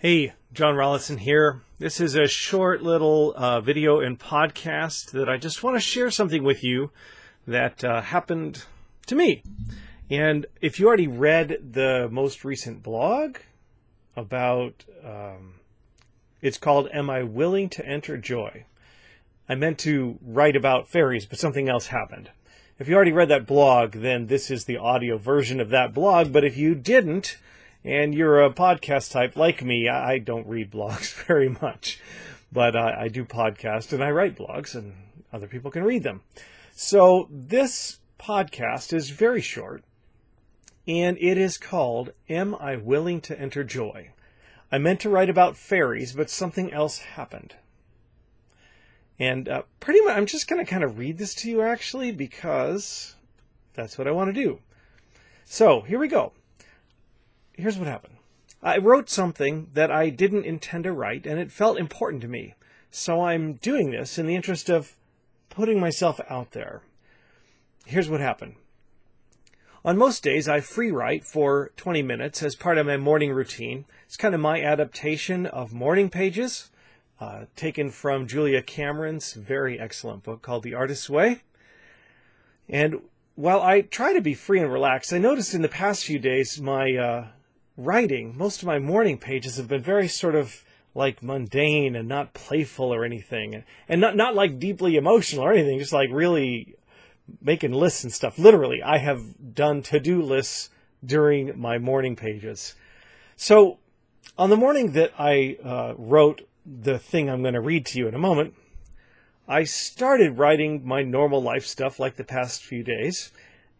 Hey, John Rallison here. This is a short little uh, video and podcast that I just want to share something with you that uh, happened to me. And if you already read the most recent blog about, um, it's called Am I Willing to Enter Joy? I meant to write about fairies, but something else happened. If you already read that blog, then this is the audio version of that blog. But if you didn't, and you're a podcast type like me, I don't read blogs very much, but I, I do podcast and I write blogs, and other people can read them. So this podcast is very short, and it is called Am I Willing to Enter Joy? I meant to write about fairies, but something else happened. And uh, pretty much, I'm just going to kind of read this to you actually because that's what I want to do. So here we go here's what happened. I wrote something that I didn't intend to write, and it felt important to me. So I'm doing this in the interest of putting myself out there. Here's what happened. On most days, I free write for 20 minutes as part of my morning routine. It's kind of my adaptation of morning pages, uh, taken from Julia Cameron's very excellent book called The Artist's Way. And while I try to be free and relaxed, I noticed in the past few days my uh, writing, most of my morning pages have been very sort of like mundane and not playful or anything, and, not not like deeply emotional or anything, just like really making lists and stuff. Literally, I have done to do lists during my morning pages. So, on the morning that I uh, wrote the thing I'm going to read to you in a moment, I started writing my normal life stuff like the past few days.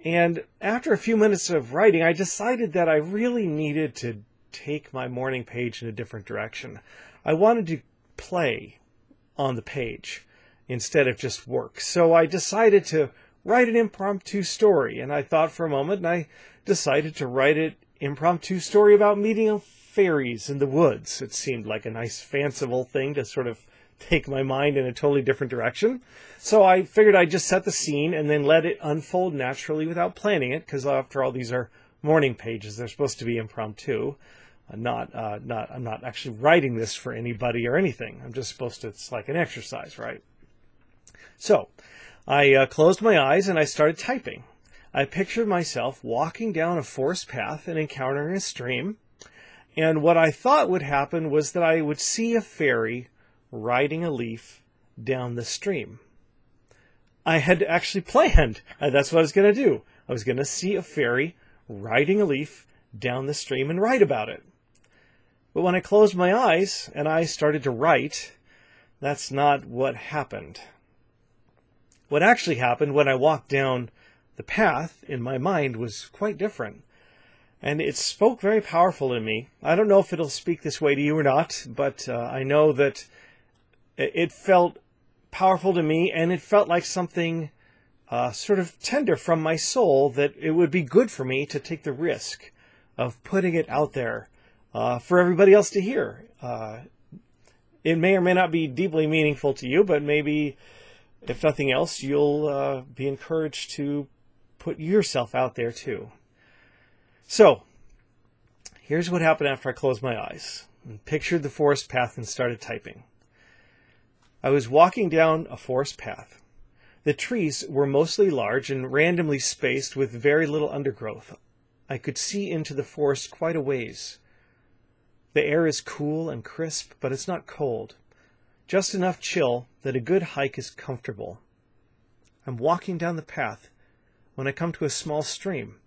And after a few minutes of writing, I decided that I really needed to take my morning page in a different direction. I wanted to play on the page instead of just work. So I decided to write an impromptu story. And I thought for a moment, and I decided to write an impromptu story about meeting fairies in the woods. It seemed like a nice, fanciful thing to sort of take my mind in a totally different direction. So I figured I'd just set the scene and then let it unfold naturally without planning it, because after all, these are morning pages. They're supposed to be impromptu. I'm not, uh, not, I'm not actually writing this for anybody or anything. I'm just supposed to, it's like an exercise, right? So I uh, closed my eyes and I started typing. I pictured myself walking down a forest path and encountering a stream. And what I thought would happen was that I would see a fairy riding a leaf down the stream. I had actually planned. That's what I was going to do. I was going to see a fairy riding a leaf down the stream and write about it. But when I closed my eyes and I started to write, that's not what happened. What actually happened when I walked down the path in my mind was quite different. And it spoke very powerful to me. I don't know if it'll speak this way to you or not, but uh, I know that it felt powerful to me, and it felt like something uh, sort of tender from my soul that it would be good for me to take the risk of putting it out there uh, for everybody else to hear. Uh, it may or may not be deeply meaningful to you, but maybe, if nothing else, you'll uh, be encouraged to put yourself out there too. So, here's what happened after I closed my eyes and pictured the forest path and started typing. I was walking down a forest path. The trees were mostly large and randomly spaced with very little undergrowth. I could see into the forest quite a ways. The air is cool and crisp, but it's not cold. Just enough chill that a good hike is comfortable. I'm walking down the path when I come to a small stream.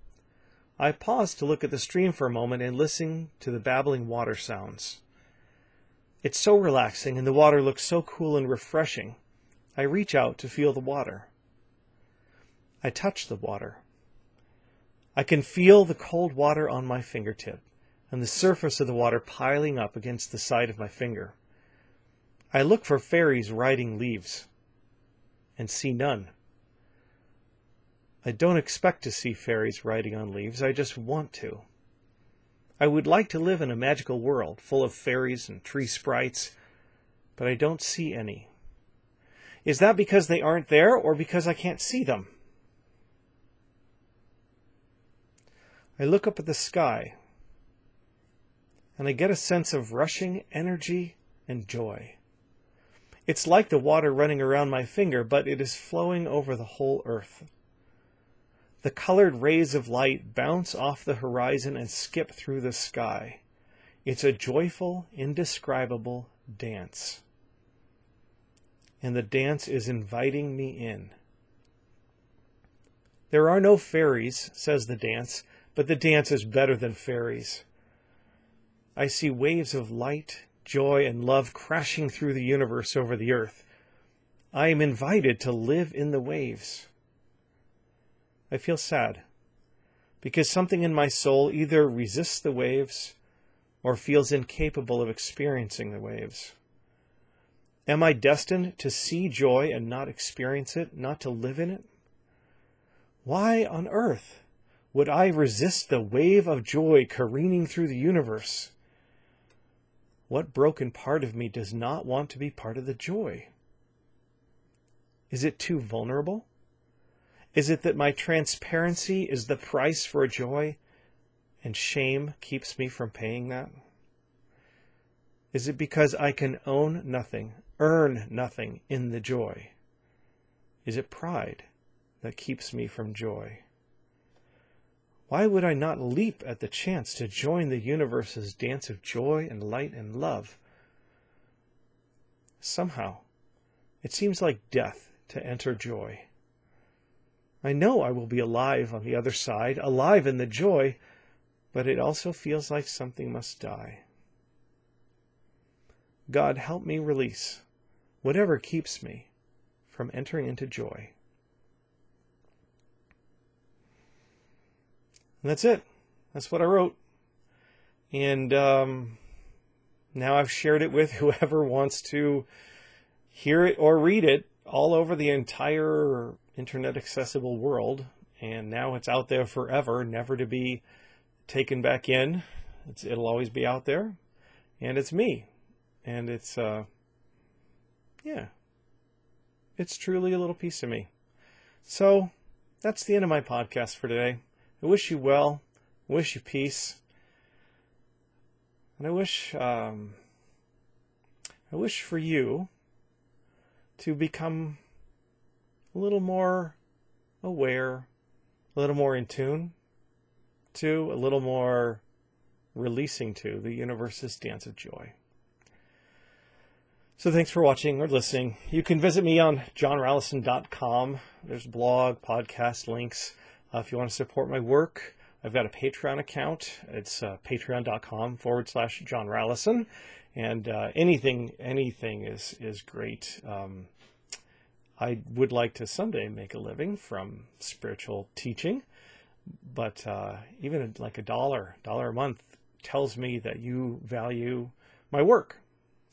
I pause to look at the stream for a moment and listen to the babbling water sounds. It's so relaxing, and the water looks so cool and refreshing. I reach out to feel the water. I touch the water. I can feel the cold water on my fingertip and the surface of the water piling up against the side of my finger. I look for fairies riding leaves and see none. I don't expect to see fairies riding on leaves, I just want to. I would like to live in a magical world full of fairies and tree sprites, but I don't see any. Is that because they aren't there or because I can't see them? I look up at the sky. and I get a sense of rushing energy and joy. It's like the water running around my finger, but it is flowing over the whole earth. The colored rays of light bounce off the horizon and skip through the sky. It's a joyful, indescribable dance. And the dance is inviting me in. There are no fairies, says the dance, but the dance is better than fairies. I see waves of light, joy, and love crashing through the universe over the earth. I am invited to live in the waves. I feel sad because something in my soul either resists the waves or feels incapable of experiencing the waves. Am I destined to see joy and not experience it, not to live in it? Why on earth would I resist the wave of joy careening through the universe? What broken part of me does not want to be part of the joy? Is it too vulnerable? Is it that my transparency is the price for joy and shame keeps me from paying that? Is it because I can own nothing, earn nothing in the joy? Is it pride that keeps me from joy? Why would I not leap at the chance to join the universe's dance of joy and light and love? Somehow, it seems like death to enter joy. I know I will be alive on the other side, alive in the joy, but it also feels like something must die. God, help me release whatever keeps me from entering into joy. And that's it. That's what I wrote. And um, now I've shared it with whoever wants to hear it or read it all over the entire internet accessible world. And now it's out there forever, never to be taken back in. It's, it'll always be out there. And it's me. And it's, uh, yeah, it's truly a little piece of me. So that's the end of my podcast for today. I wish you well. I wish you peace. And I wish um, I wish for you to become a little more aware, a little more in tune to, a little more releasing to the universe's dance of joy. So thanks for watching or listening. You can visit me on johnrallison.com. There's blog, podcast links. Uh, if you want to support my work, I've got a Patreon account. It's uh, patreon.com forward slash John Rallison. And uh, anything, anything is, is great. Um, I would like to someday make a living from spiritual teaching, but uh, even like a dollar, dollar a month tells me that you value my work.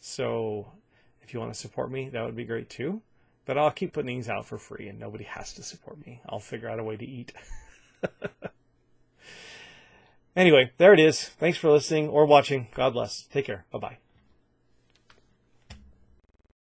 So if you want to support me, that would be great too. But I'll keep putting these out for free and nobody has to support me. I'll figure out a way to eat. anyway, there it is. Thanks for listening or watching. God bless. Take care. Bye bye.